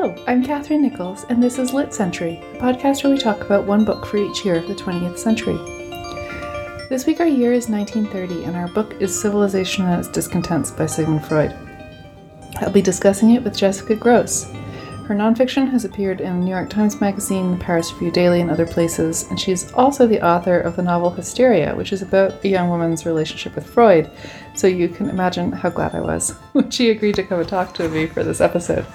Hello, I'm Catherine Nichols, and this is Lit Century, a podcast where we talk about one book for each year of the 20th century. This week, our year is 1930, and our book is Civilization and Its Discontents by Sigmund Freud. I'll be discussing it with Jessica Gross. Her nonfiction has appeared in New York Times Magazine, the Paris Review Daily, and other places, and she's also the author of the novel Hysteria, which is about a young woman's relationship with Freud. So you can imagine how glad I was when she agreed to come and talk to me for this episode.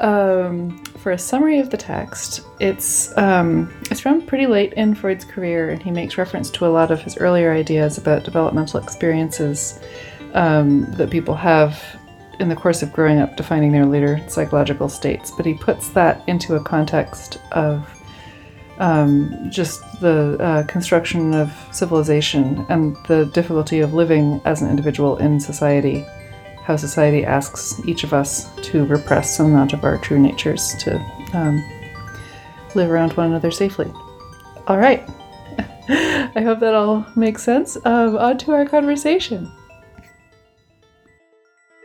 Um, for a summary of the text, it's um, it's from pretty late in Freud's career, and he makes reference to a lot of his earlier ideas about developmental experiences um, that people have in the course of growing up, defining their later psychological states. But he puts that into a context of um, just the uh, construction of civilization and the difficulty of living as an individual in society how society asks each of us to repress some amount of our true natures to um, live around one another safely. All right. I hope that all makes sense. Um, on to our conversation.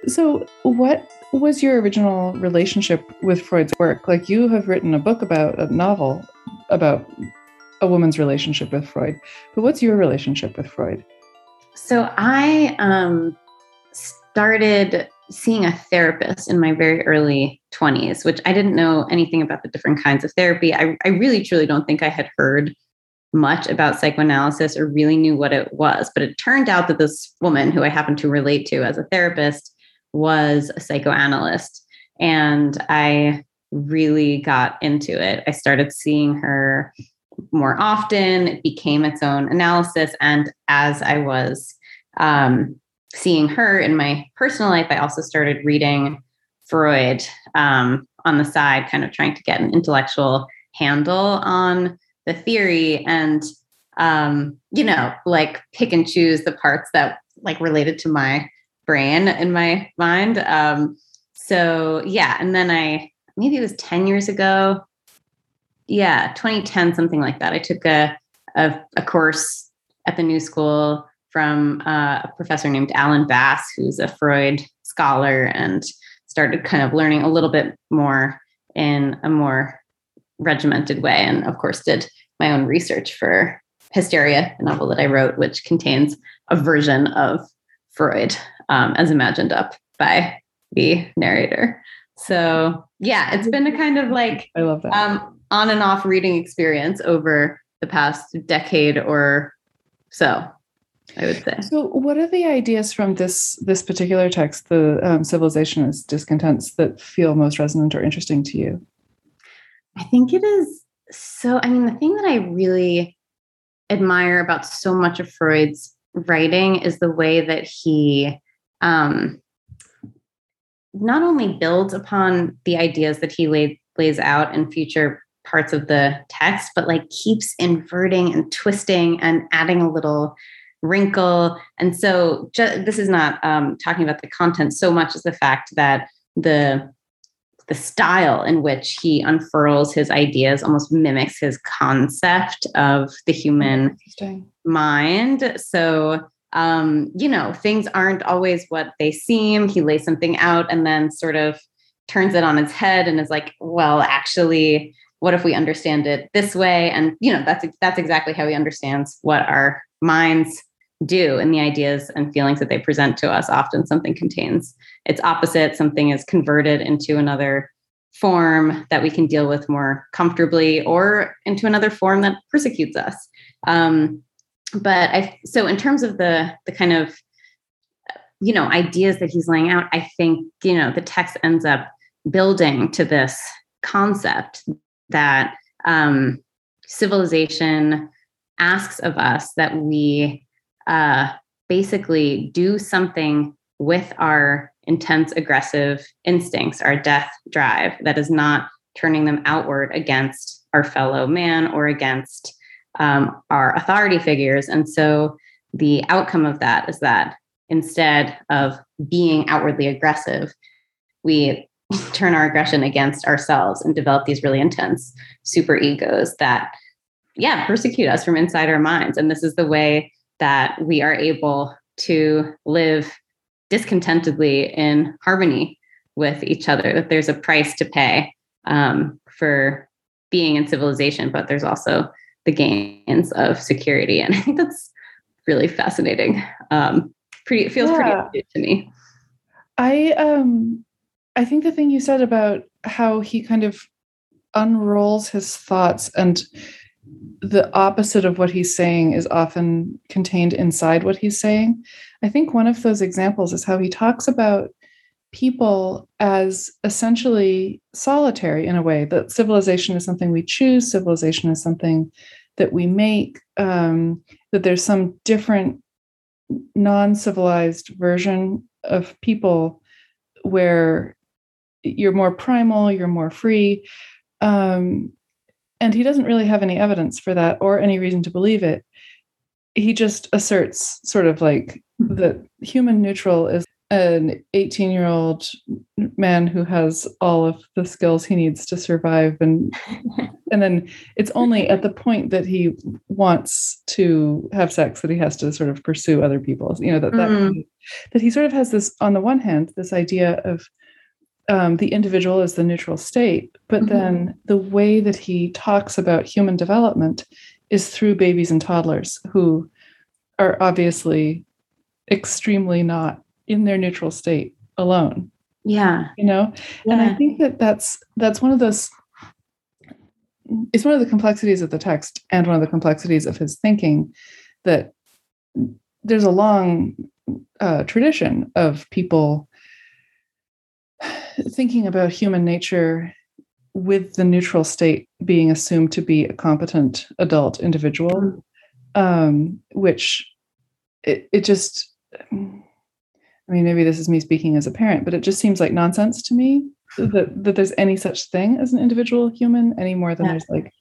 So, what was your original relationship with Freud's work? Like, you have written a book about a novel about a woman's relationship with Freud, but what's your relationship with Freud? So, I um, started seeing a therapist in my very early 20s, which I didn't know anything about the different kinds of therapy. I, I really, truly don't think I had heard much about psychoanalysis or really knew what it was. But it turned out that this woman who I happened to relate to as a therapist was a psychoanalyst. And I really got into it. I started seeing her more often. It became its own analysis. And as I was um, seeing her in my personal life, I also started reading Freud um, on the side, kind of trying to get an intellectual handle on the theory and, um, you know, like pick and choose the parts that like related to my brain in my mind. Um, so yeah, and then I maybe it was 10 years ago. Yeah, 2010, something like that. I took a, a, a course at the New School from uh, a professor named Alan Bass, who's a Freud scholar, and started kind of learning a little bit more in a more regimented way. And of course, did my own research for Hysteria, a novel that I wrote, which contains a version of Freud um, as imagined up by the narrator. So yeah, it's been a kind of like I love that um, on and off reading experience over the past decade or so. I would say. So, what are the ideas from this this particular text, the um, civilization is discontents, that feel most resonant or interesting to you? I think it is so. I mean, the thing that I really admire about so much of Freud's writing is the way that he um, not only builds upon the ideas that he laid, lays out in future parts of the text, but like keeps inverting and twisting and adding a little wrinkle. And so ju- this is not um, talking about the content so much as the fact that the the style in which he unfurls his ideas almost mimics his concept of the human mind. So um, you know, things aren't always what they seem. He lays something out and then sort of turns it on its head and is like, well, actually, what if we understand it this way? And you know, that's that's exactly how he understands what our minds do and the ideas and feelings that they present to us. Often something contains its opposite something is converted into another form that we can deal with more comfortably or into another form that persecutes us. Um, but i so in terms of the the kind of you know ideas that he's laying out i think you know the text ends up building to this concept that um, civilization asks of us that we uh, basically do something with our intense aggressive instincts, our death drive, that is not turning them outward against our fellow man or against um, our authority figures. And so the outcome of that is that instead of being outwardly aggressive, we turn our aggression against ourselves and develop these really intense super egos that, yeah, persecute us from inside our minds. And this is the way that we are able to live discontentedly in harmony with each other, that there's a price to pay um, for being in civilization, but there's also the gains of security. And I think that's really fascinating. Um, pretty, it feels yeah. pretty to me. I, um, I think the thing you said about how he kind of unrolls his thoughts and the opposite of what he's saying is often contained inside what he's saying. I think one of those examples is how he talks about people as essentially solitary in a way that civilization is something we choose, civilization is something that we make, um, that there's some different non civilized version of people where you're more primal, you're more free. Um, and he doesn't really have any evidence for that or any reason to believe it. He just asserts, sort of like, that human neutral is an 18 year old man who has all of the skills he needs to survive and and then it's only at the point that he wants to have sex that he has to sort of pursue other people you know that that, mm. that he sort of has this on the one hand this idea of um, the individual as the neutral state, but mm-hmm. then the way that he talks about human development is through babies and toddlers who are obviously extremely not in their neutral state alone. Yeah. You know? Yeah. And I think that that's that's one of those it's one of the complexities of the text and one of the complexities of his thinking that there's a long uh, tradition of people thinking about human nature with the neutral state being assumed to be a competent adult individual, um, which it, it just, I mean, maybe this is me speaking as a parent, but it just seems like nonsense to me that, that there's any such thing as an individual human any more than yeah. there's like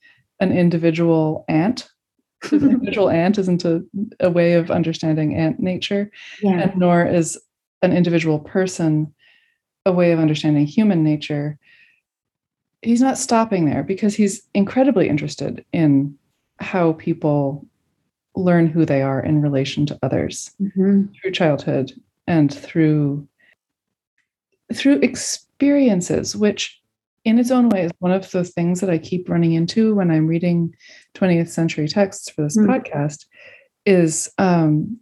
an individual ant. an individual ant isn't a, a way of understanding ant nature, yeah. and nor is an individual person a way of understanding human nature, he's not stopping there because he's incredibly interested in how people learn who they are in relation to others mm-hmm. through childhood and through through experiences which in its own way is one of the things that i keep running into when i'm reading 20th century texts for this mm. podcast is um,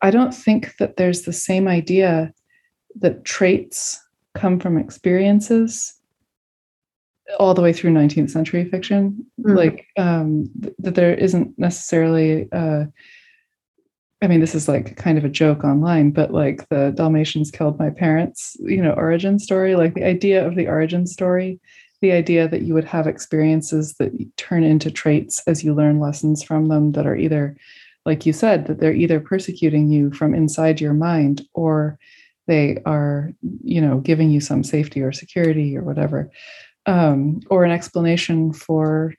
i don't think that there's the same idea that traits come from experiences all the way through 19th century fiction mm. like um, th- that there isn't necessarily uh, i mean this is like kind of a joke online but like the dalmatians killed my parents you know origin story like the idea of the origin story the idea that you would have experiences that turn into traits as you learn lessons from them that are either like you said that they're either persecuting you from inside your mind or they are you know giving you some safety or security or whatever um, or an explanation for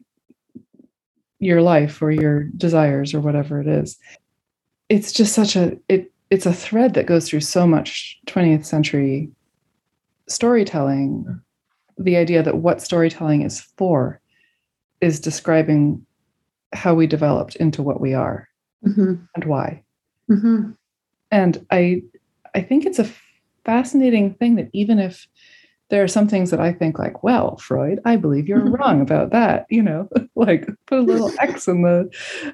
your life or your desires or whatever it is it's just such a it it's a thread that goes through so much 20th century storytelling the idea that what storytelling is for is describing how we developed into what we are mm-hmm. and why mm-hmm. and i I think it's a fascinating thing that even if there are some things that I think like, well, Freud, I believe you're wrong about that. You know, like put a little X in the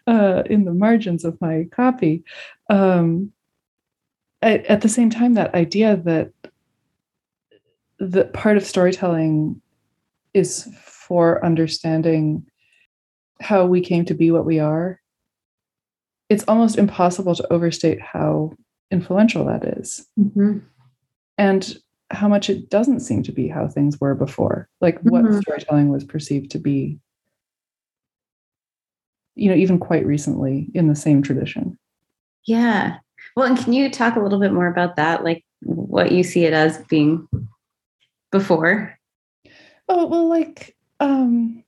uh, in the margins of my copy. Um, at, at the same time, that idea that the part of storytelling is for understanding how we came to be what we are. It's almost impossible to overstate how influential that is. Mm-hmm. And how much it doesn't seem to be how things were before, like Mm-hmm. what storytelling was perceived to be, you know, even quite recently in the same tradition. Yeah. Well, and can you talk a little bit more about that? Like what you see it as being before? Oh, well, like, um,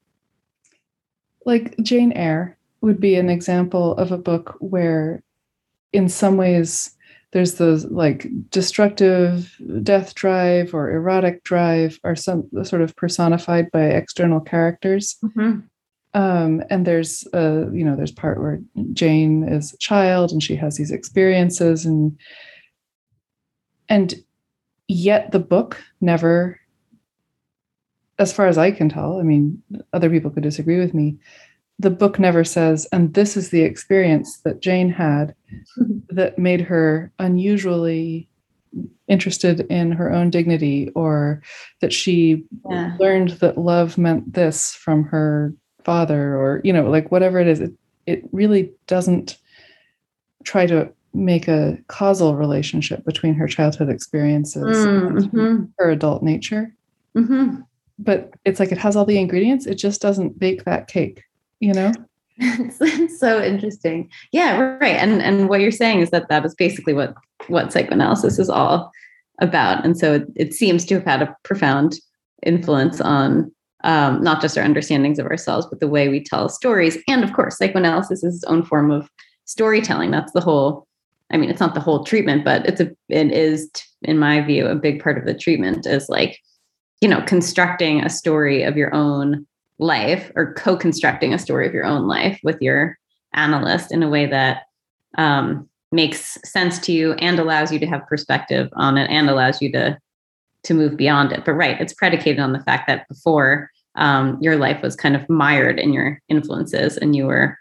like Jane Eyre would be an example of a book where, in some ways, there's those like destructive death drive or erotic drive are some sort of personified by external characters. Mhm. um, and there's a you know there's part where jane is a child and she has these experiences and and yet the book never as far as i can tell i mean other people could disagree with me the book never says and this is the experience that jane had that made her unusually interested in her own dignity or that she Yeah. learned that love meant this from her father or you know like whatever it is it, it really doesn't try to make a causal relationship between her childhood experiences and Mm-hmm. her adult nature Mm-hmm. but it's like it has all the ingredients it just doesn't bake that cake you know it's, so interesting. Yeah, right. And and what you're saying is that that is basically what what psychoanalysis is all about. And so it, it seems to have had a profound influence on um, not just our understandings of ourselves, but the way we tell stories. And of course, psychoanalysis is its own form of storytelling. That's the whole. I mean, it's not the whole treatment, but it's a it is, in my view, a big part of the treatment is like, you know, constructing a story of your own life or co-constructing a story of your own life with your analyst in a way that um, makes sense to you and allows you to have perspective on it and allows you to to move beyond it. But right it's predicated on the fact that before um, your life was kind of mired in your influences and you were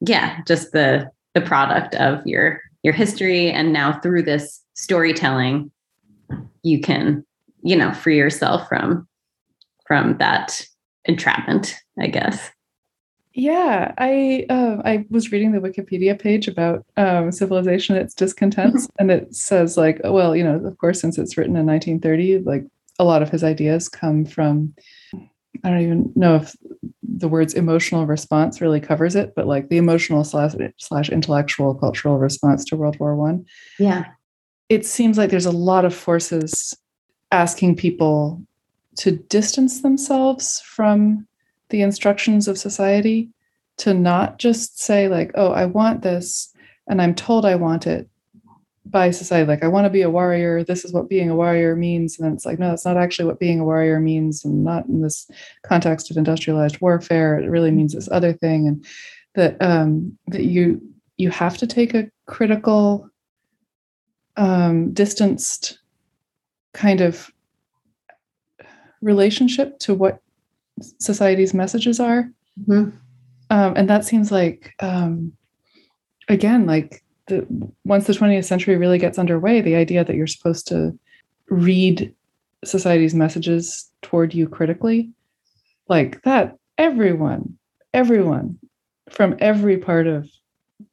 yeah just the the product of your your history. And now through this storytelling you can you know free yourself from from that entrapment i guess. Yeah i uh, i was reading the wikipedia page about um, civilization its discontents and it says like oh, well you know of course since it's written in 1930 like a lot of his ideas come from i don't even know if the words emotional response really covers it but like the emotional slash, slash intellectual cultural response to world war one. Yeah. It seems like there's a lot of forces asking people to distance themselves from the instructions of society to not just say like oh i want this and i'm told i want it by society. Like i want to be a warrior. This is what being a warrior means. And then it's like no that's not actually what being a warrior means and not in this context of industrialized warfare. It really means this other thing and that um that you you have to take a critical um distanced kind of relationship to what society's messages are Mhm. um, and that seems like um, again like the once the 20th century really gets underway the idea that you're supposed to read society's messages toward you critically like that everyone everyone from every part of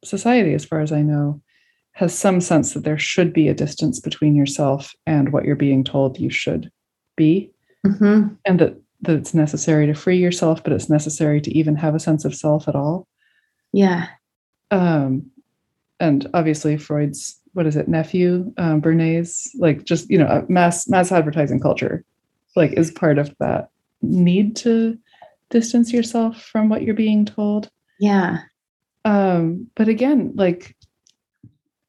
society as far as i know has some sense that there should be a distance between yourself and what you're being told you should be Mhm. and that that it's necessary to free yourself but it's necessary to even have a sense of self at all. Yeah. Um and obviously freud's what is it nephew um, bernays like just you know uh, mass mass advertising culture like is part of that need to distance yourself from what you're being told. Yeah. Um but again like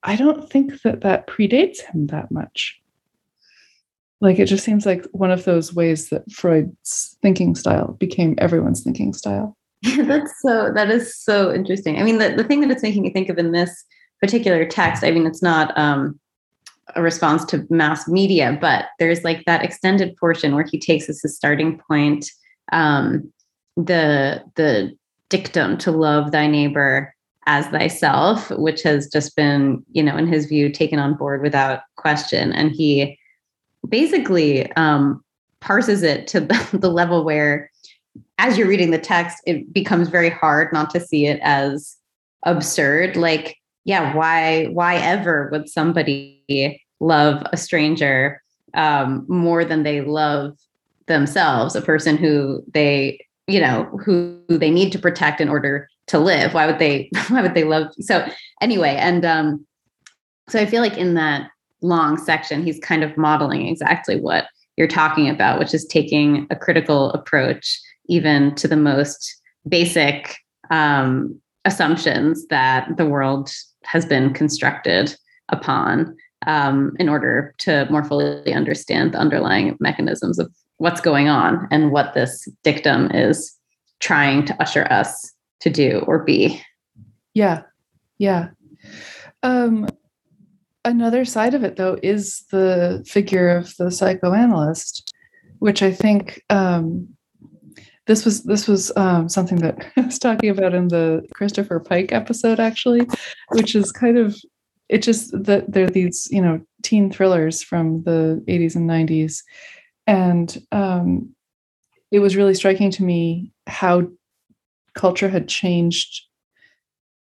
i don't think that that predates him that much like it just seems like one of those ways that freud's thinking style became everyone's thinking style that's so that is so interesting i mean the, the thing that it's making me think of in this particular text i mean it's not um a response to mass media, but there's like that extended portion where he takes as his starting point um, the the dictum to love thy neighbor as thyself, which has just been, you know, in his view, taken on board without question. And he basically um, parses it to the, level where, as you're reading the text, it becomes very hard not to see it as absurd. Like, yeah, why, why ever would somebody love a stranger um, more than they love themselves, a person who they, you know, who they need to protect in order to live? Why would they, why would they love? So anyway, and um, so I feel like in that long section, he's kind of modeling exactly what you're talking about, which is taking a critical approach even to the most basic um, assumptions that the world has been constructed upon um, in order to more fully understand the underlying mechanisms of what's going on and what this dictum is trying to usher us to do or be. Yeah. Yeah. Um, another side of it, though, is the figure of the psychoanalyst, which I think um, this was this was um, something that I was talking about in the Christopher Pike episode, actually, which is kind of it just that there are these you know teen thrillers from the 80s and 90s, and um, it was really striking to me how culture had changed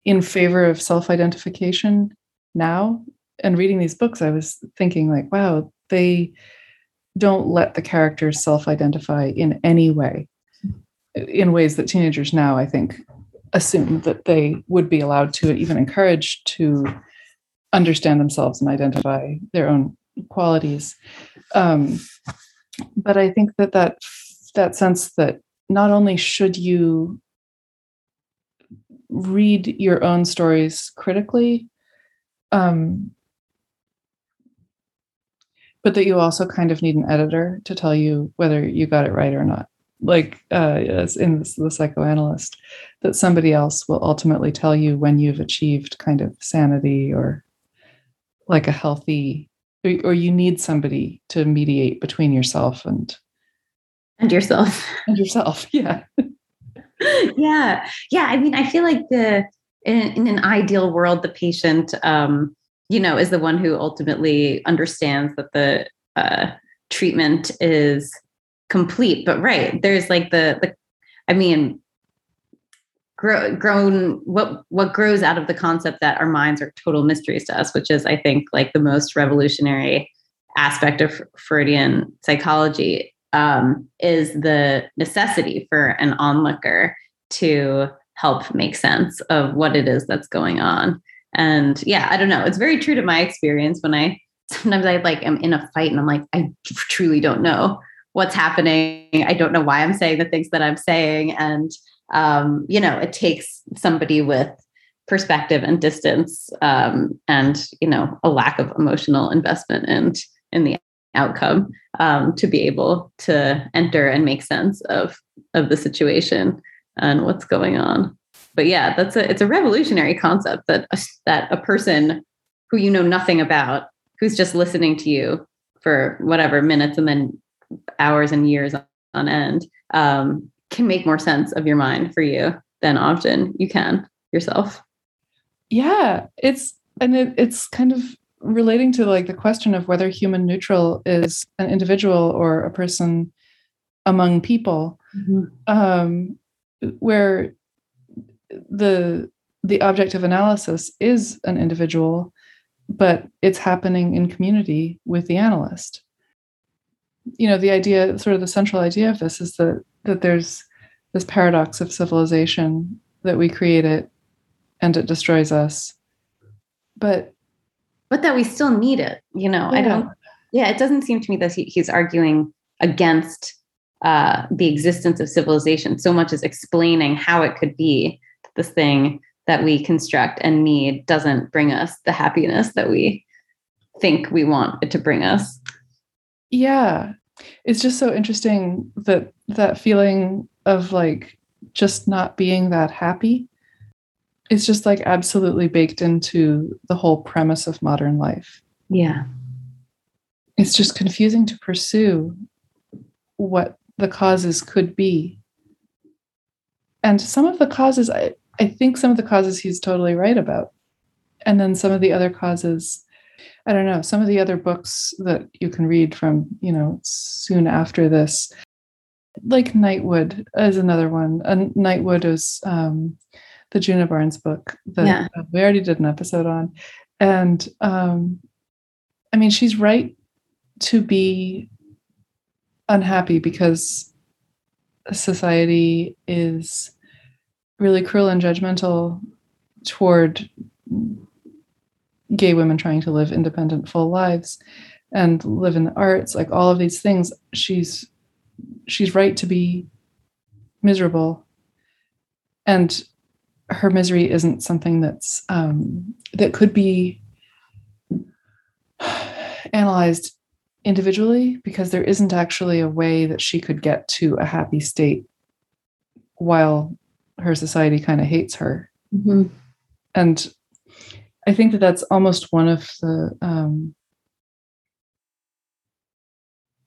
in favor of self-identification now and reading these books, I was thinking like, wow, they don't let the characters self-identify in any way, in ways that teenagers now, I think, assume that they would be allowed to, even encouraged to understand themselves and identify their own qualities. Um, but I think that that that sense that not only should you read your own stories critically, um, but that you also kind of need an editor to tell you whether you got it right or not. Like uh, as in the psychoanalyst that somebody else will ultimately tell you when you've achieved kind of sanity or like a healthy or, you need somebody to mediate between yourself and and yourself. and yourself yeah. Yeah. Yeah i mean i feel like the in, in an ideal world the patient um you know, is the one who ultimately understands that the uh, treatment is complete. But right, there's like the the, I mean, grow, grown what what grows out of the concept that our minds are total mysteries to us, which is, I think, like the most revolutionary aspect of Freudian psychology um, is the necessity for an onlooker to help make sense of what it is that's going on. And yeah, I don't know. It's very true to my experience when I sometimes I like am in a fight and I'm like, I truly don't know what's happening. I don't know why I'm saying the things that I'm saying. And um, you know, it takes somebody with perspective and distance um, and you know a lack of emotional investment and in the outcome um, to be able to enter and make sense of of the situation and what's going on but yeah, that's a it's a revolutionary concept that a, that a person who you know nothing about, who's just listening to you for whatever minutes and then hours and years on end, um, can make more sense of your mind for you than often you can yourself. Yeah, it's and it, it's kind of relating to like the question of whether human neutral is an individual or a person among people mm-hmm. um, where the the object of analysis is an individual, but it's happening in community with the analyst. You know, the idea, sort of the central idea of this is that that there's this paradox of civilization that we create it and it destroys us. But but that we still need it, you know. Yeah. I don't yeah, it doesn't seem to me that he, he's arguing against uh, the existence of civilization so much as explaining how it could be this thing that we construct and need doesn't bring us the happiness that we think we want it to bring us. Yeah. It's just so interesting that that feeling of like just not being that happy is just like absolutely baked into the whole premise of modern life. Yeah. it's just confusing to pursue what the causes could be. And some of the causes, I, I think some of the causes he's totally right about. And then some of the other causes, I don't know, some of the other books that you can read from, you know, soon after this, like Nightwood is another one. And Nightwood is um, the Djuna Barnes book that yeah. we already did an episode on. And um, I mean, she's right to be unhappy because society is really cruel and judgmental toward gay women trying to live independent full lives and live in the arts like all of these things she's she's right to be miserable. And her misery isn't something that's um, that could be analyzed individually because there isn't actually a way that she could get to a happy state while her society kind of hates her. Mm-hmm. And I think that that's almost one of the um,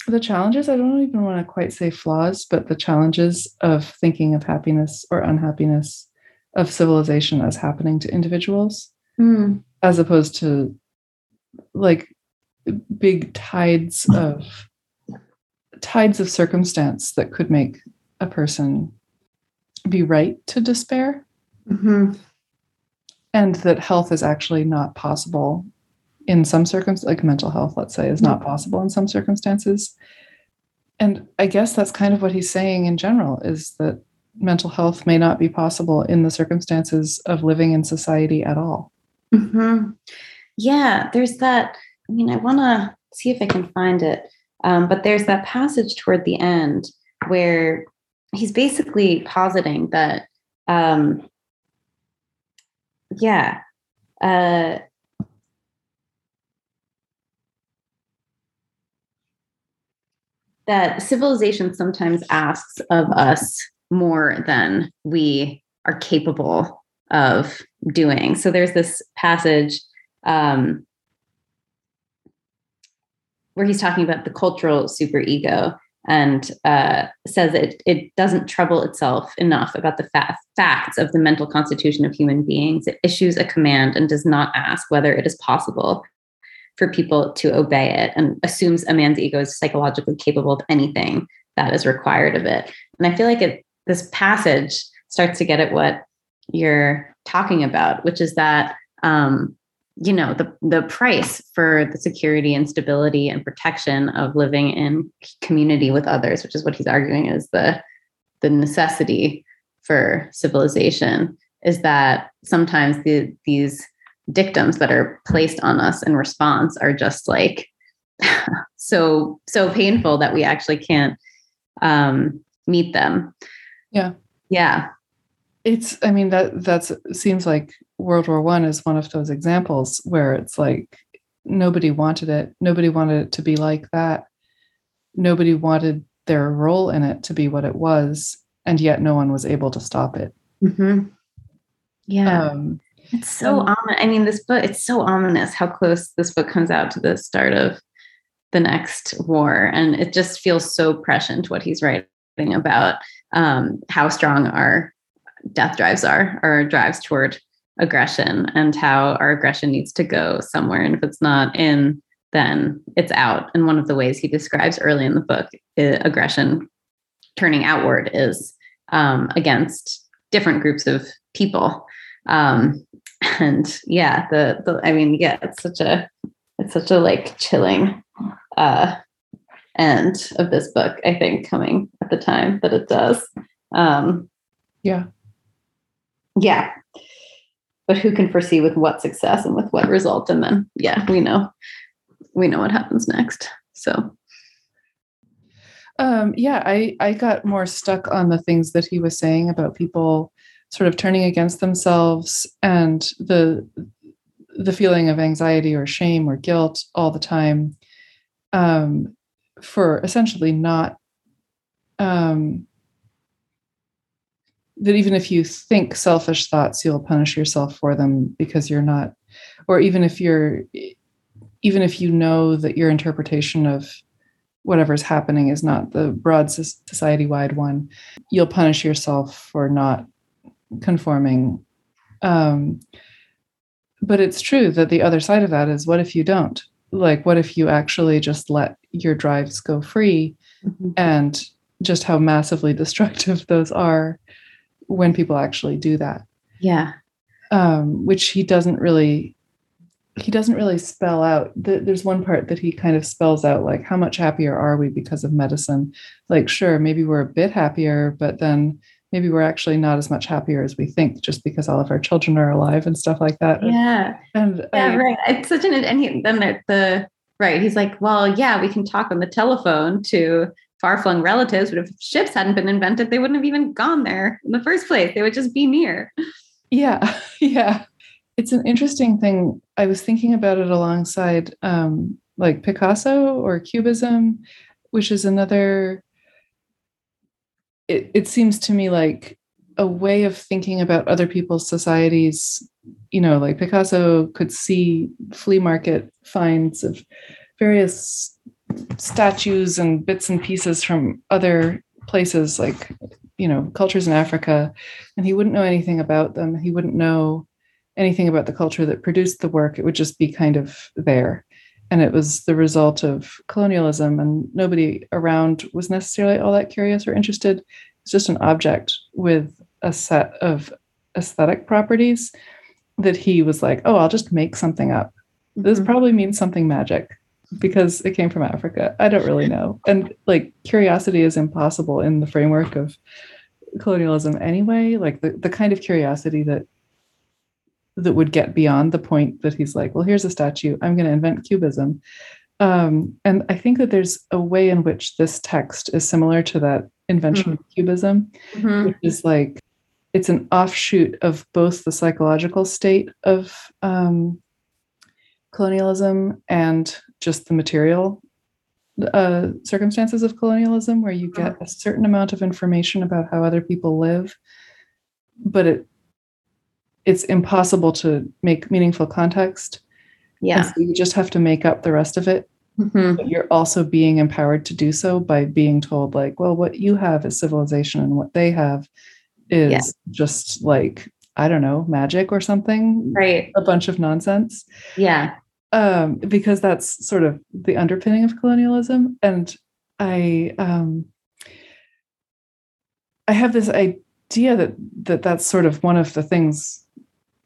the challenges. I don't even want to quite say flaws, but the challenges of thinking of happiness or unhappiness of civilization as happening to individuals, mm. as opposed to like big tides of tides of circumstance that could make a person be right to despair mm-hmm. and that health is actually not possible in some circumstances like mental health let's say is not possible in some circumstances and i guess that's kind of what he's saying in general is that mental health may not be possible in the circumstances of living in society at all mm-hmm. yeah there's that I mean, I want to see if I can find it. Um, but there's that passage toward the end where he's basically positing that, um, yeah, uh, that civilization sometimes asks of us more than we are capable of doing. So there's this passage um, where he's talking about the cultural superego and uh, says it, it doesn't trouble itself enough about the fa- facts of the mental constitution of human beings. It issues a command and does not ask whether it is possible for people to obey it and assumes a man's ego is psychologically capable of anything that is required of it. And I feel like it, this passage starts to get at what you're talking about, which is that um, you know the the price for the security and stability and protection of living in community with others which is what he's arguing is the the necessity for civilization is that sometimes the, these dictums that are placed on us in response are just like so so painful that we actually can't um meet them. Yeah. Yeah. It's i mean that that's seems like World War One is one of those examples where it's like nobody wanted it. Nobody wanted it to be like that. Nobody wanted their role in it to be what it was, and yet no one was able to stop it. Mm-hmm. Yeah, um, it's so um, ominous. I mean, this book it's so ominous how close this book comes out to the start of the next war, and it just feels so prescient what he's writing about um, how strong our death drives are, our drives toward aggression and how our aggression needs to go somewhere. And if it's not in, then it's out. And one of the ways he describes early in the book aggression turning outward is um, against different groups of people. Um, and yeah, the, the I mean, yeah, it's such a it's such a like chilling uh, end of this book. I think coming at the time that it does. Um, yeah, yeah, but who can foresee with what success and with what result? And then yeah we know we know what happens next. So. Um, yeah i i got more stuck on the things that he was saying about people sort of turning against themselves and the the feeling of anxiety or shame or guilt all the time um, for essentially not um, that even if you think selfish thoughts, you'll punish yourself for them because you're not, or even if you're, even if you know that your interpretation of whatever's happening is not the broad society wide one, you'll punish yourself for not conforming. Um, but it's true that the other side of that is what if you don't? Like, what if you actually just let your drives go free mm-hmm. and just how massively destructive those are when people actually do that? Yeah. Um, which he doesn't really he doesn't really spell out. There's one part that he kind of spells out like how much happier are we because of medicine? Like sure maybe we're a bit happier but then maybe we're actually not as much happier as we think just because all of our children are alive and stuff like that. Yeah. And yeah I, right. It's such an and he, then the, the right he's like well yeah we can talk on the telephone to far-flung relatives but if ships hadn't been invented they wouldn't have even gone there in the first place they would just be near yeah yeah it's an interesting thing. I was thinking about it alongside um, like Picasso or Cubism, which is another. It, it seems to me like a way of thinking about other people's societies. You know, like Picasso could see flea market finds of various statues and bits and pieces from other places, like you know, cultures in Africa, and he wouldn't know anything about them. He wouldn't know anything about the culture that produced the work. It would just be kind of there. And it was the result of colonialism, and nobody around was necessarily all that curious or interested. It's just an object with a set of aesthetic properties that he was like, oh, I'll just make something up. Mm-hmm. This probably means something magic because it came from Africa. I don't really know. And like curiosity is impossible in the framework of colonialism anyway. Like the, the kind of curiosity that that would get beyond the point that he's like, well, here's a statue. I'm going to invent cubism. Um, and I think that there's a way in which this text is similar to that invention mm-hmm. of cubism, mm-hmm. which is like it's an offshoot of both the psychological state of um, colonialism and just the material uh, circumstances of colonialism, where you get a certain amount of information about how other people live, but it it's impossible to make meaningful context. Yeah. So you just have to make up the rest of it. Mm-hmm. But you're also being empowered to do so by being told, like, well, what you have is civilization and what they have is yeah. just like, I don't know, magic or something. Right. A bunch of nonsense. Yeah. Um, because that's sort of the underpinning of colonialism. And I um I have this idea that that that's sort of one of the things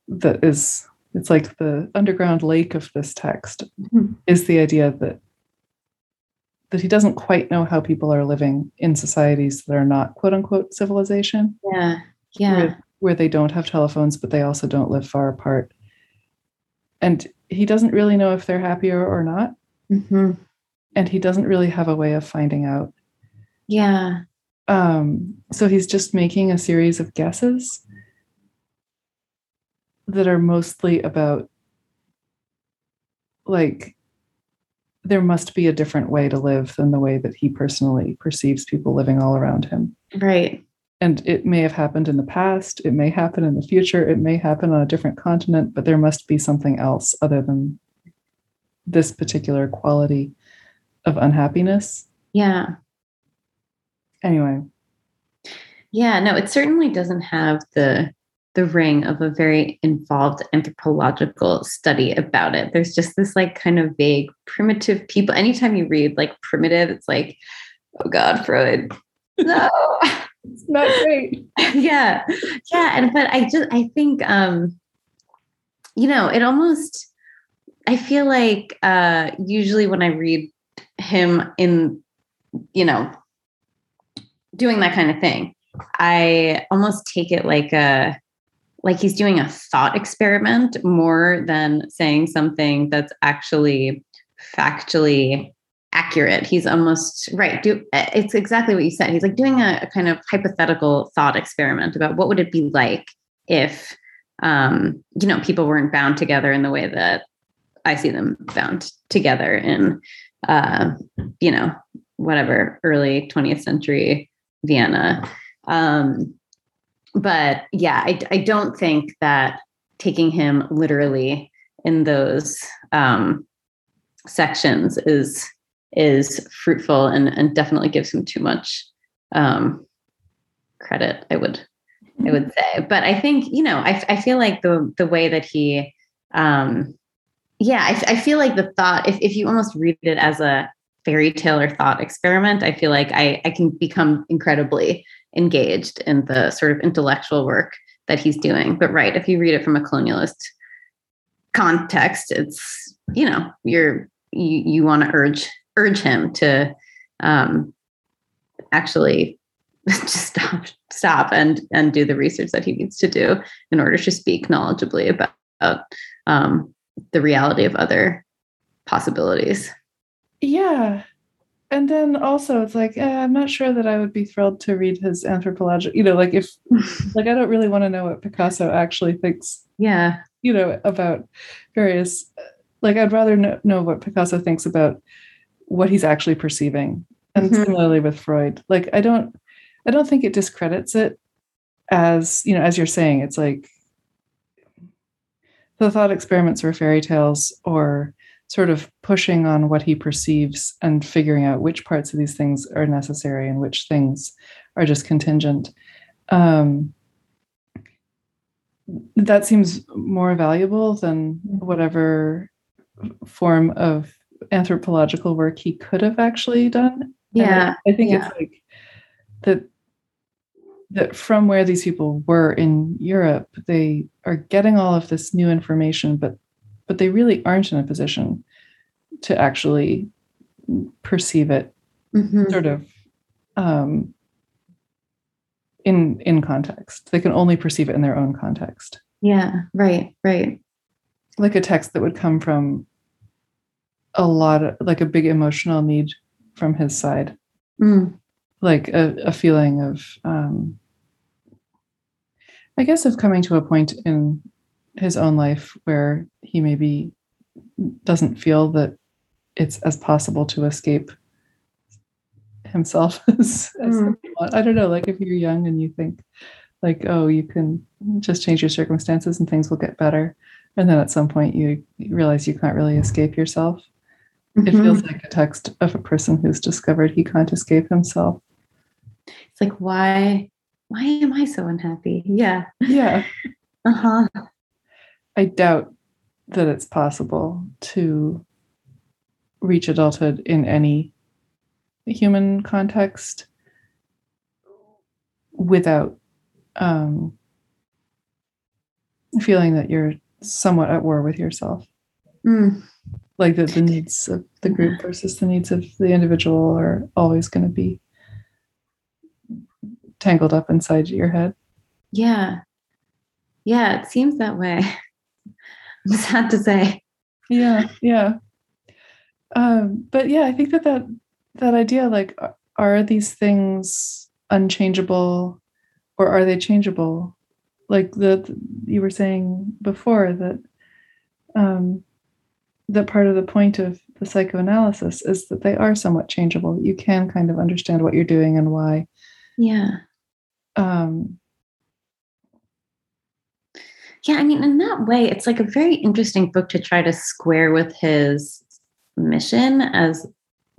that is it's like the underground lake of this text mm-hmm. is the idea that that he doesn't quite know how people are living in societies that are not quote unquote civilization. Yeah. Yeah. Where, where they don't have telephones, but they also don't live far apart. And he doesn't really know if they're happier or not. Mm-hmm. And he doesn't really have a way of finding out. Yeah. Um, so he's just making a series of guesses that are mostly about like there must be a different way to live than the way that he personally perceives people living all around him. Right. And it may have happened in the past, it may happen in the future, it may happen on a different continent, but there must be something else other than this particular quality of unhappiness. Yeah. Anyway. Yeah, no, it certainly doesn't have the the ring of a very involved anthropological study about it. There's just this like kind of vague primitive people. Anytime you read like primitive, it's like, oh God, Freud. No. It's not great. yeah. Yeah. And but I just I think um, you know, it almost I feel like uh usually when I read him in, you know, doing that kind of thing, I almost take it like a like he's doing a thought experiment more than saying something that's actually factually accurate. He's almost right. Do it's exactly what you said. He's like doing a, a kind of hypothetical thought experiment about what would it be like if um, you know people weren't bound together in the way that I see them bound together in uh, you know whatever early 20th century Vienna. Um, but yeah, I, I don't think that taking him literally in those um, sections is is fruitful and and definitely gives him too much um, credit. I would I would say, but I think you know I I feel like the the way that he um, yeah I, I feel like the thought if if you almost read it as a fairy tale or thought experiment, I feel like I I can become incredibly engaged in the sort of intellectual work that he's doing. But right, if you read it from a colonialist context, it's you know you're you you want to urge urge him to um, actually just stop stop and and do the research that he needs to do in order to speak knowledgeably about um, the reality of other possibilities. Yeah. And then also it's like, eh, I'm not sure that I would be thrilled to read his anthropological, you know, like if like I don't really want to know what Picasso actually thinks. Yeah. You know, about various like I'd rather know, know what Picasso thinks about what he's actually perceiving. And mm-hmm. similarly with Freud. Like I don't I don't think it discredits it as, you know, as you're saying, it's like the thought experiments or fairy tales or sort of pushing on what he perceives and figuring out which parts of these things are necessary and which things are just contingent. Um, that seems more valuable than whatever form of anthropological work he could have actually done. Yeah. I, I, think yeah. it's like that that from where these people were in Europe, they are getting all of this new information, but but they really aren't in a position to actually perceive it mm-hmm. sort of um, in in context. They can only perceive it in their own context. Yeah, right, right. Like a text that would come from a lot of like a big emotional need from his side. Mm. Like a, a feeling of um, I guess of coming to a point in his own life where he maybe doesn't feel that it's as possible to escape himself as, as mm. I don't know, like if you're young and you think like, oh, you can just change your circumstances and things will get better. And then at some point you realize you can't really escape yourself. Mm-hmm. It feels like a text of a person who's discovered he can't escape himself. It's like, why, why am I so unhappy? Yeah. Yeah. Uh-huh. I doubt that it's possible to reach adulthood in any human context without um, feeling that you're somewhat at war with yourself. Mm. Like that the needs of the group versus the needs of the individual are always going to be tangled up inside your head. Yeah. Yeah, it seems that way. I'm sad to say. Yeah, yeah. Um, but yeah, I think that that that idea, like, are these things unchangeable, or are they changeable? Like the you were saying before that um, that part of the point of the psychoanalysis is that they are somewhat changeable. You can kind of understand what you're doing and why. Yeah. Um, yeah, I mean, in that way, it's like a very interesting book to try to square with his mission as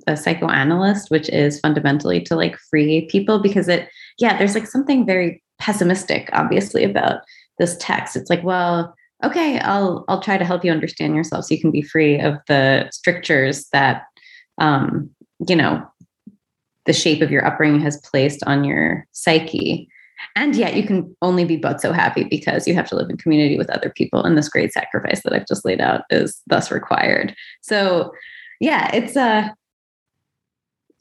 a psychoanalyst, which is fundamentally to like free people because it, yeah, there's like something very pessimistic, obviously, about this text. It's like, well, okay, I'll I'll try to help you understand yourself so you can be free of the strictures that um, you know, the shape of your upbringing has placed on your psyche. And yet you can only be but so happy because you have to live in community with other people. And this great sacrifice that I've just laid out is thus required. So yeah, it's a uh,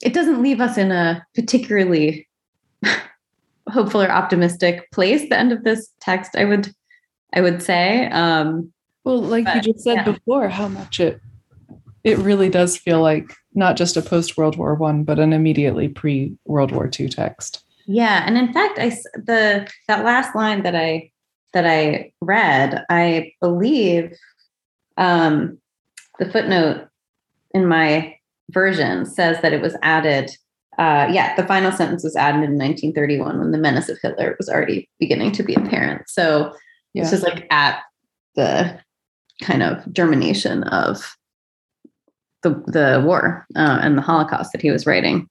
it doesn't leave us in a particularly hopeful or optimistic place, the end of this text, I would I would say. Um well, like but, you just said yeah. before, how much it it really does feel like not just a post World War One, but an immediately pre World War Two text. Yeah, and in fact, I the that last line that I that I read, I believe um, the footnote in my version says that it was added. Uh, yeah, the final sentence was added in 1931 when the menace of Hitler was already beginning to be apparent. So yeah. this is like at the kind of germination of the the war uh, and the Holocaust that he was writing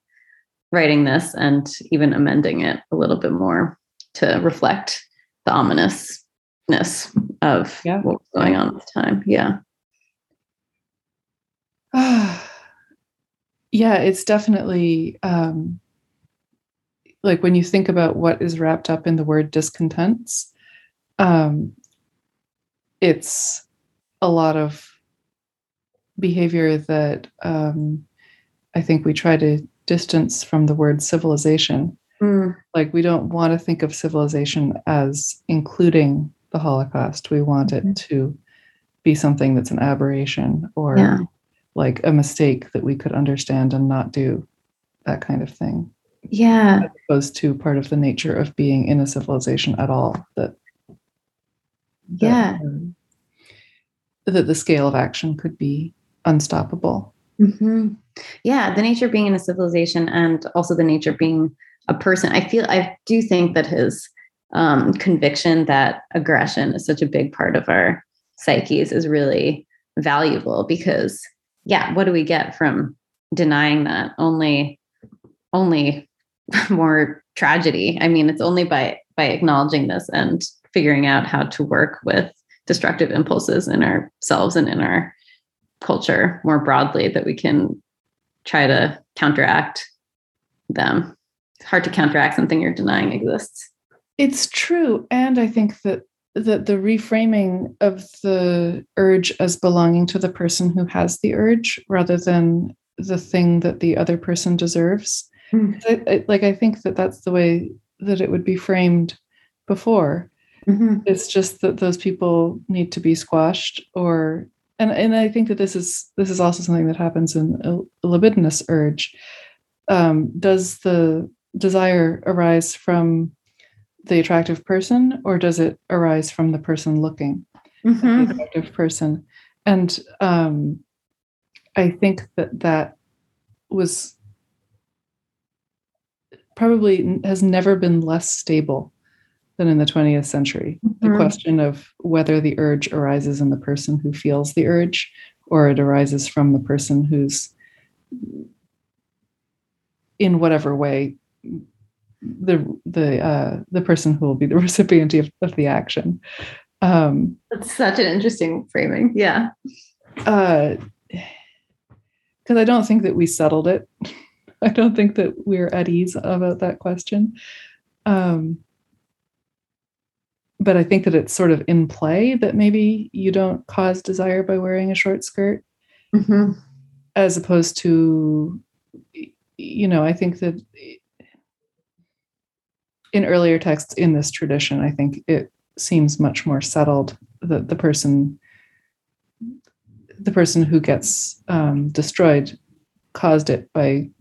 writing this and even amending it a little bit more to reflect the ominousness of yeah. what was going on at the time. Yeah. yeah, it's definitely um, like when you think about what is wrapped up in the word discontents, um, it's a lot of behavior that um, I think we try to distance from the word civilization. Mm. Like we don't want to think of civilization as including the Holocaust. We want it mm-hmm. to be something that's an aberration or yeah. like a mistake that we could understand and not do, that kind of thing. Yeah. As opposed to part of the nature of being in a civilization at all. That, that yeah. Um, that the scale of action could be unstoppable. Mm-hmm. Yeah, the nature of being in a civilization and also the nature of being a person. I feel, I do think that his um, conviction that aggression is such a big part of our psyches is really valuable because, yeah, what do we get from denying that? Only, only more tragedy. I mean, it's only by by acknowledging this and figuring out how to work with destructive impulses in ourselves and in our culture more broadly that we can try to counteract them. It's hard to counteract something you're denying exists. It's true. And I think that that the reframing of the urge as belonging to the person who has the urge rather than the thing that the other person deserves. Mm. I, I, like I think that that's the way that it would be framed before. Mm-hmm. It's just that those people need to be squashed or and and I think that this is this is also something that happens in a, libidinous urge. Um, does the desire arise from the attractive person, or does it arise from the person looking mm-hmm. the attractive person? And um, I think that that was probably has never been less stable than in the 20th century. Mm-hmm. The question of whether the urge arises in the person who feels the urge or it arises from the person who's in whatever way the the uh, the person who will be the recipient of, of the action. Um, That's such an interesting framing. Yeah. Because uh, I don't think that we settled it. I don't think that we're at ease about that question. Um, but I think that it's sort of in play that maybe you don't cause desire by wearing a short skirt, mm-hmm. as opposed to, you know, I think that in earlier texts in this tradition, I think it seems much more settled that the person, the person who gets um, destroyed, caused it by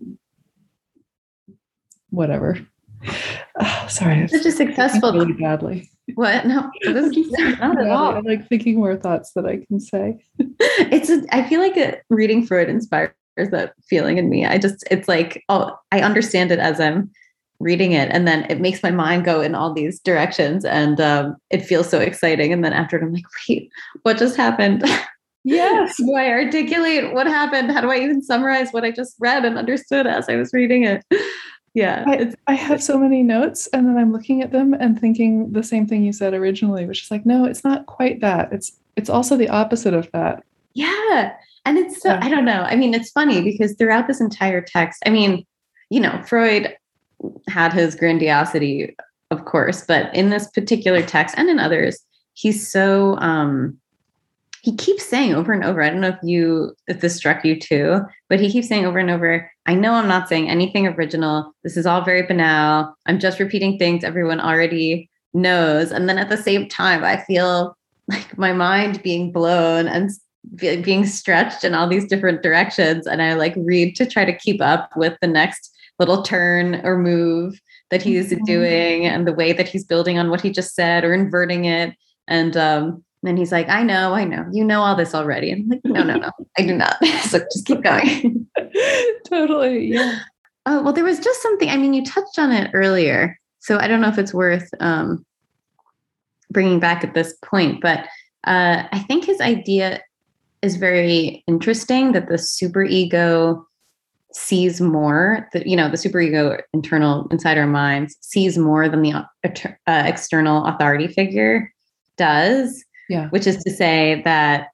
whatever. Oh, sorry, such a successful really badly. What? No, this is not at all. I'm like thinking more thoughts that I can say. it's. A, I feel like a, reading Freud inspires that feeling in me. I just. It's like oh, I understand it as I'm reading it, and then it makes my mind go in all these directions, and um, it feels so exciting. And then after it, I'm like, wait, what just happened? Yes. do I articulate what happened? How do I even summarize what I just read and understood as I was reading it? Yeah I, I, have so many notes and then i'm looking at them and thinking the same thing you said originally which is like no it's not quite that. It's it's also the opposite of that. Yeah and it's so yeah. i don't know. I mean it's funny because throughout this entire text i mean you know freud had his grandiosity of course but in this particular text and in others he's so um he keeps saying over and over i don't know if you if this struck you too but he keeps saying over and over i know i'm not saying anything original. This is all very banal. I'm just repeating things everyone already knows. And then at the same time i feel like my mind being blown and being stretched in all these different directions and i like read to try to keep up with the next little turn or move that he's mm-hmm. doing and the way that he's building on what he just said or inverting it. And um and he's like, I know, I know, you know all this already. And I'm like, no, no, no, I do not. so just keep going. totally. Yeah. Oh, well, there was just something, I mean, you touched on it earlier. So I don't know if it's worth um, bringing back at this point, but uh, I think his idea is very interesting that the superego sees more that you know the superego internal inside our minds sees more than the uh, external authority figure does yeah. which is to say that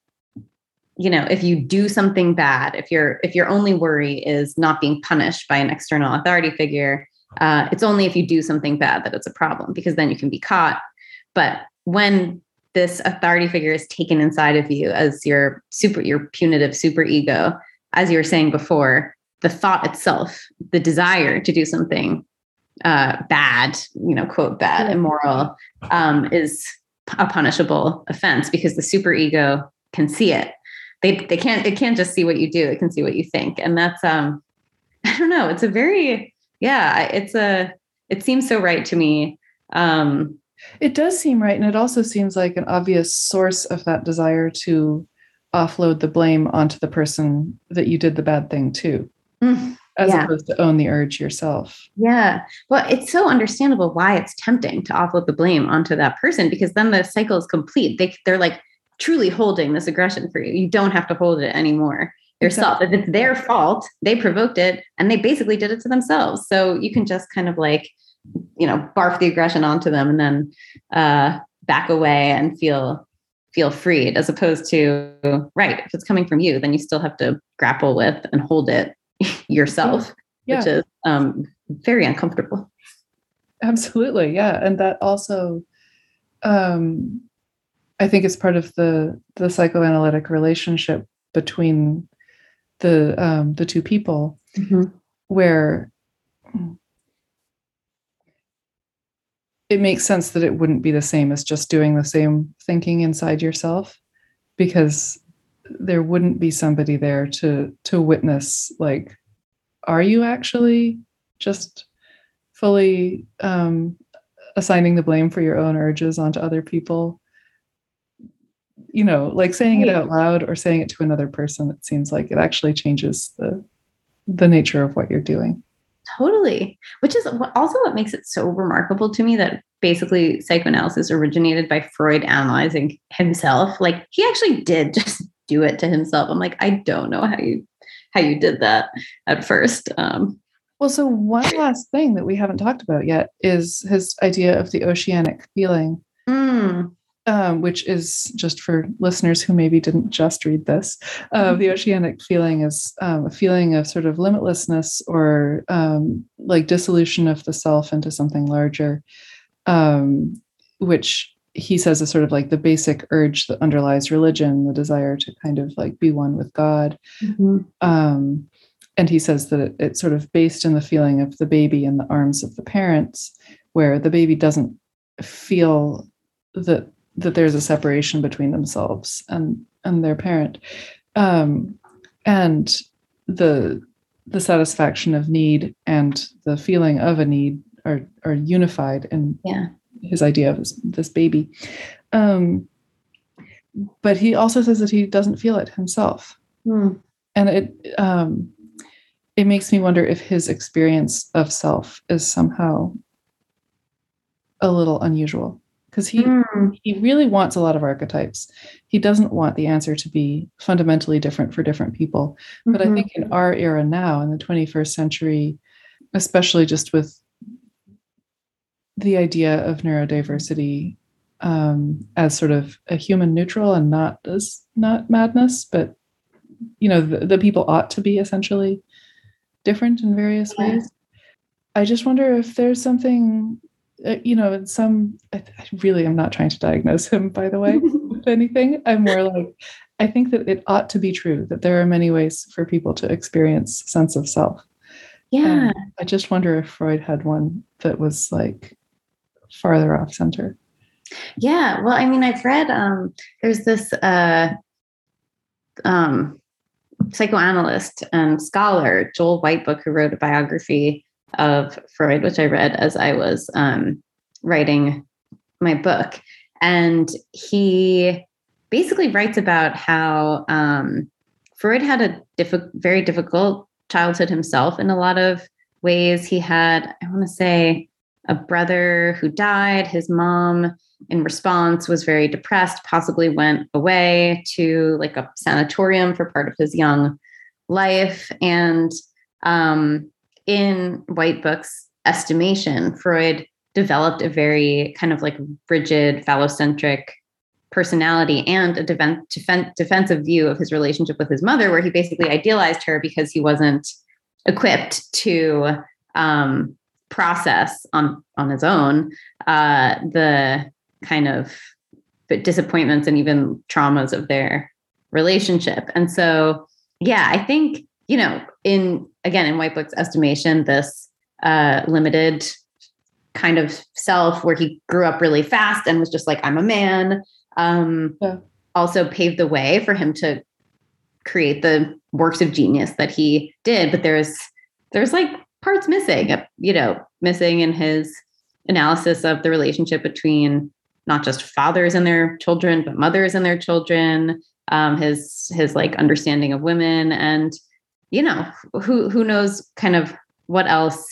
you know if you do something bad if your if your only worry is not being punished by an external authority figure uh, it's only if you do something bad that it's a problem because then you can be caught. But when this authority figure is taken inside of you as your super your punitive super ego as you were saying before the thought itself the desire to do something uh, bad you know quote bad immoral um, is a punishable offense because the super ego can see it. They they can't it can't just see what you do it can see what you think. And that's um i don't know it's a very yeah it's a it seems so right to me. Um it does seem right and it also seems like an obvious source of that desire to offload the blame onto the person that you did the bad thing to. Mm, as yeah. opposed to own the urge yourself yeah well it's so understandable why it's tempting to offload the blame onto that person because then the cycle is complete they, they're like truly holding this aggression for you. You don't have to hold it anymore yourself. Exactly. If it's their fault, they provoked it and they basically did it to themselves. So you can just kind of like, you know, barf the aggression onto them and then uh, back away and feel feel freed as opposed to right if it's coming from you then you still have to grapple with and hold it yourself yeah. which is um, very uncomfortable absolutely yeah and that also um, I think it's part of the the psychoanalytic relationship between the um, the two people, mm-hmm. where it makes sense that it wouldn't be the same as just doing the same thinking inside yourself, because there wouldn't be somebody there to to witness like, are you actually just fully um, assigning the blame for your own urges onto other people? you know, like saying it out loud or saying it to another person, it seems like it actually changes the the nature of what you're doing. Totally. Which is also what makes it so remarkable to me that basically psychoanalysis originated by Freud analyzing himself. Like he actually did just do it to himself. I'm like, I don't know how you how you did that at first. Um, well, so one last thing that we haven't talked about yet is his idea of the oceanic feeling. Mm um, which is just for listeners who maybe didn't just read this. Uh, mm-hmm. The oceanic feeling is um, a feeling of sort of limitlessness or um, like dissolution of the self into something larger, um, which he says is sort of like the basic urge that underlies religion, the desire to kind of like be one with God. Mm-hmm. Um, and he says that it, it's sort of based in the feeling of the baby in the arms of the parents, where the baby doesn't feel that that there's a separation between themselves and and their parent um, and the the satisfaction of need and the feeling of a need are are unified in yeah. His idea of his, this baby um, but he also says that he doesn't feel it himself mm. and it um, it makes me wonder if his experience of self is somehow a little unusual because he mm. he really wants a lot of archetypes. He doesn't want the answer to be fundamentally different for different people. Mm-hmm. But I think in our era now, in the 21st century, especially just with the idea of neurodiversity um, as sort of a human neutral and not as not madness, but you know the, the people ought to be essentially different in various yeah. ways. I just wonder if there's something uh, you know, in some, I, I really am not trying to diagnose him, by the way, with anything. I'm more like, I think that it ought to be true that there are many ways for people to experience sense of self. Yeah. I just wonder if Freud had one that was like farther off center. Yeah. Well, I mean, I've read um there's this uh um psychoanalyst and scholar, Joel Whitebook, who wrote a biography of Freud, which I read as I was um, writing my book. And he basically writes about how um, Freud had a diff- very difficult childhood himself in a lot of ways. He had, I want to say, a brother who died. His mom, in response, was very depressed, possibly went away to like a sanatorium for part of his young life. And um, in Whitebook's estimation, Freud developed a very kind of like rigid, phallocentric personality and a defen- defen- defensive view of his relationship with his mother, where he basically idealized her because he wasn't equipped to um, process on on his own uh, the kind of disappointments and even traumas of their relationship. And so, yeah, I think you know, in again in Whitebook's estimation, this uh, limited kind of self where he grew up really fast and was just like, I'm a man, um, yeah. also paved the way for him to create the works of genius that he did. But there's there's like parts missing, you know, missing in his analysis of the relationship between not just fathers and their children, but mothers and their children. Um, his his like understanding of women, and you know, who who knows kind of what else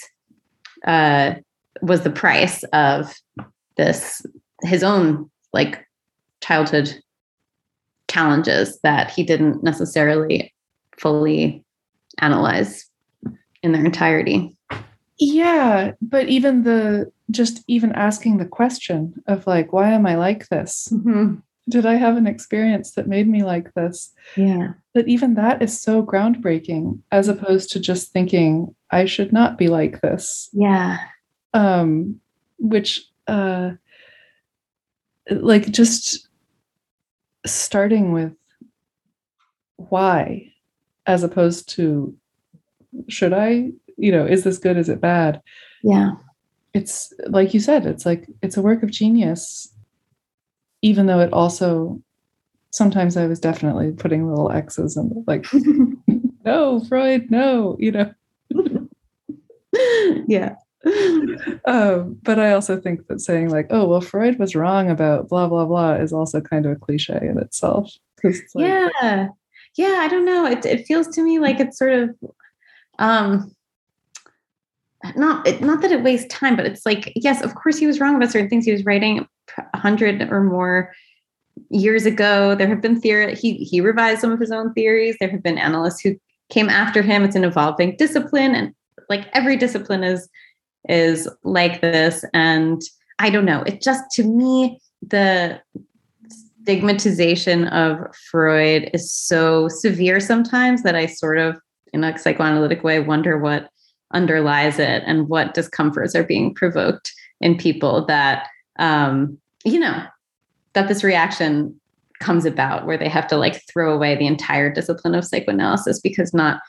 uh, was the price of this his own like childhood challenges that he didn't necessarily fully analyze in their entirety. Yeah but even the just even asking the question of like why am i like this? Mm-hmm. did i have an experience that made me like this? Yeah. But even that is so groundbreaking as opposed to just thinking i should not be like this. Yeah. Um, which uh, like just starting with why as opposed to should I, you know, is this good? Is it bad? Yeah. It's like you said, it's like it's a work of genius, even though it also sometimes I was definitely putting little X's and like, no, Freud, no, you know. yeah. um, but I also think that saying like, "Oh, well, Freud was wrong about blah blah blah" is also kind of a cliche in itself. Like, yeah, yeah. I don't know. It it feels to me like it's sort of, um, not it, not that it wastes time, but it's like, yes, of course he was wrong about certain things. He was writing a hundred or more years ago. There have been theory. He he revised some of his own theories. There have been analysts who came after him. It's an evolving discipline, and like every discipline is is like this. And I don't know, it just to me, the stigmatization of Freud is so severe sometimes that I sort of, in a psychoanalytic way, wonder what underlies it and what discomforts are being provoked in people that, um, you know, that this reaction comes about where they have to like throw away the entire discipline of psychoanalysis because not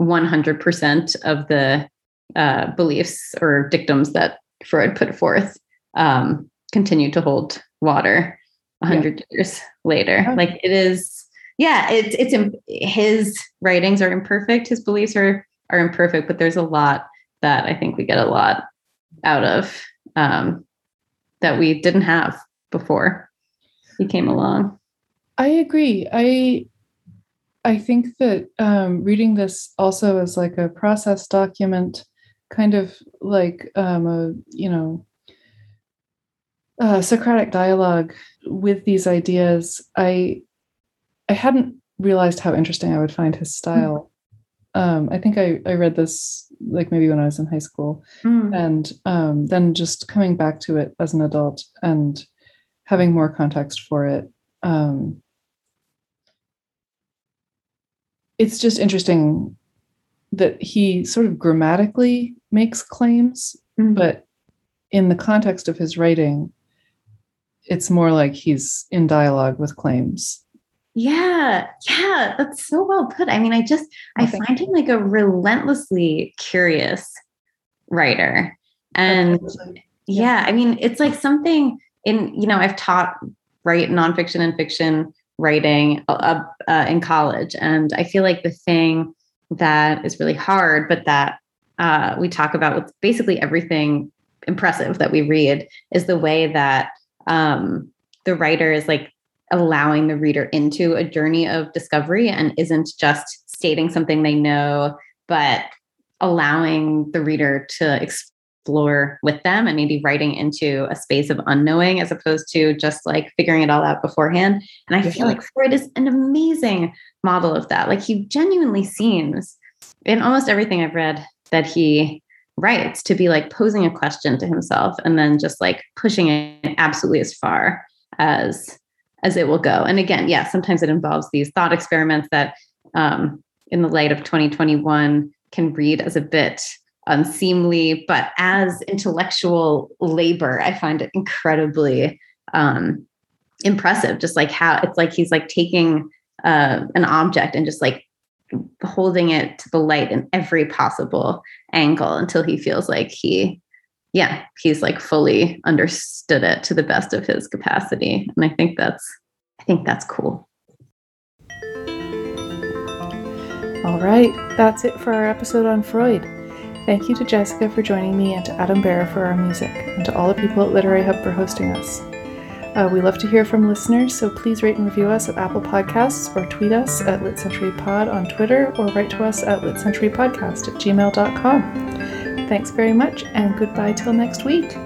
100% of the uh, beliefs or dictums that Freud put forth um, continue to hold water a hundred yeah. years later. Like it is, yeah, it's it's his writings are imperfect, his beliefs are are imperfect, but there's a lot that I think we get a lot out of um, that we didn't have before he came along. I agree. I I think that um, reading this also as like a process document kind of like um, a you know Socratic dialogue with these ideas. I I hadn't realized how interesting I would find his style. Um, I think I, I read this like maybe when I was in high school, mm. and um, then just coming back to it as an adult and having more context for it. Um, it's just interesting that he sort of grammatically makes claims, mm-hmm. but in the context of his writing, it's more like he's in dialogue with claims. Yeah, yeah, that's so well put. I mean, I just I, I find him like a relentlessly curious writer. And yeah. yeah, I mean, it's like something in, you know, I've taught write nonfiction and fiction writing uh, uh, in college. And I feel like the thing that is really hard, but that uh, we talk about with basically everything impressive that we read is the way that um, the writer is like allowing the reader into a journey of discovery and isn't just stating something they know, but allowing the reader to explore with them and maybe writing into a space of unknowing as opposed to just like figuring it all out beforehand. And I feel like Freud is an amazing model of that. Like he genuinely seems in almost everything I've read that he writes to be like posing a question to himself and then just like pushing it absolutely as far as as it will go. And again, yeah, sometimes it involves these thought experiments that um, in the light of 2021 can read as a bit unseemly, but as intellectual labor, I find it incredibly um, impressive. Just like how it's like he's like taking uh, an object and just like holding it to the light in every possible angle until he feels like he yeah he's like fully understood it to the best of his capacity and i think that's i think that's cool. All right that's it for our episode on freud. Thank you to jessica for joining me and to adam Bear for our music and to all the people at literary hub for hosting us. Uh, we love to hear from listeners, so please rate and review us at Apple Podcasts or tweet us at LitCenturyPod on Twitter or write to us at litcenturypodcast at gmail.com. Thanks very much and goodbye till next week.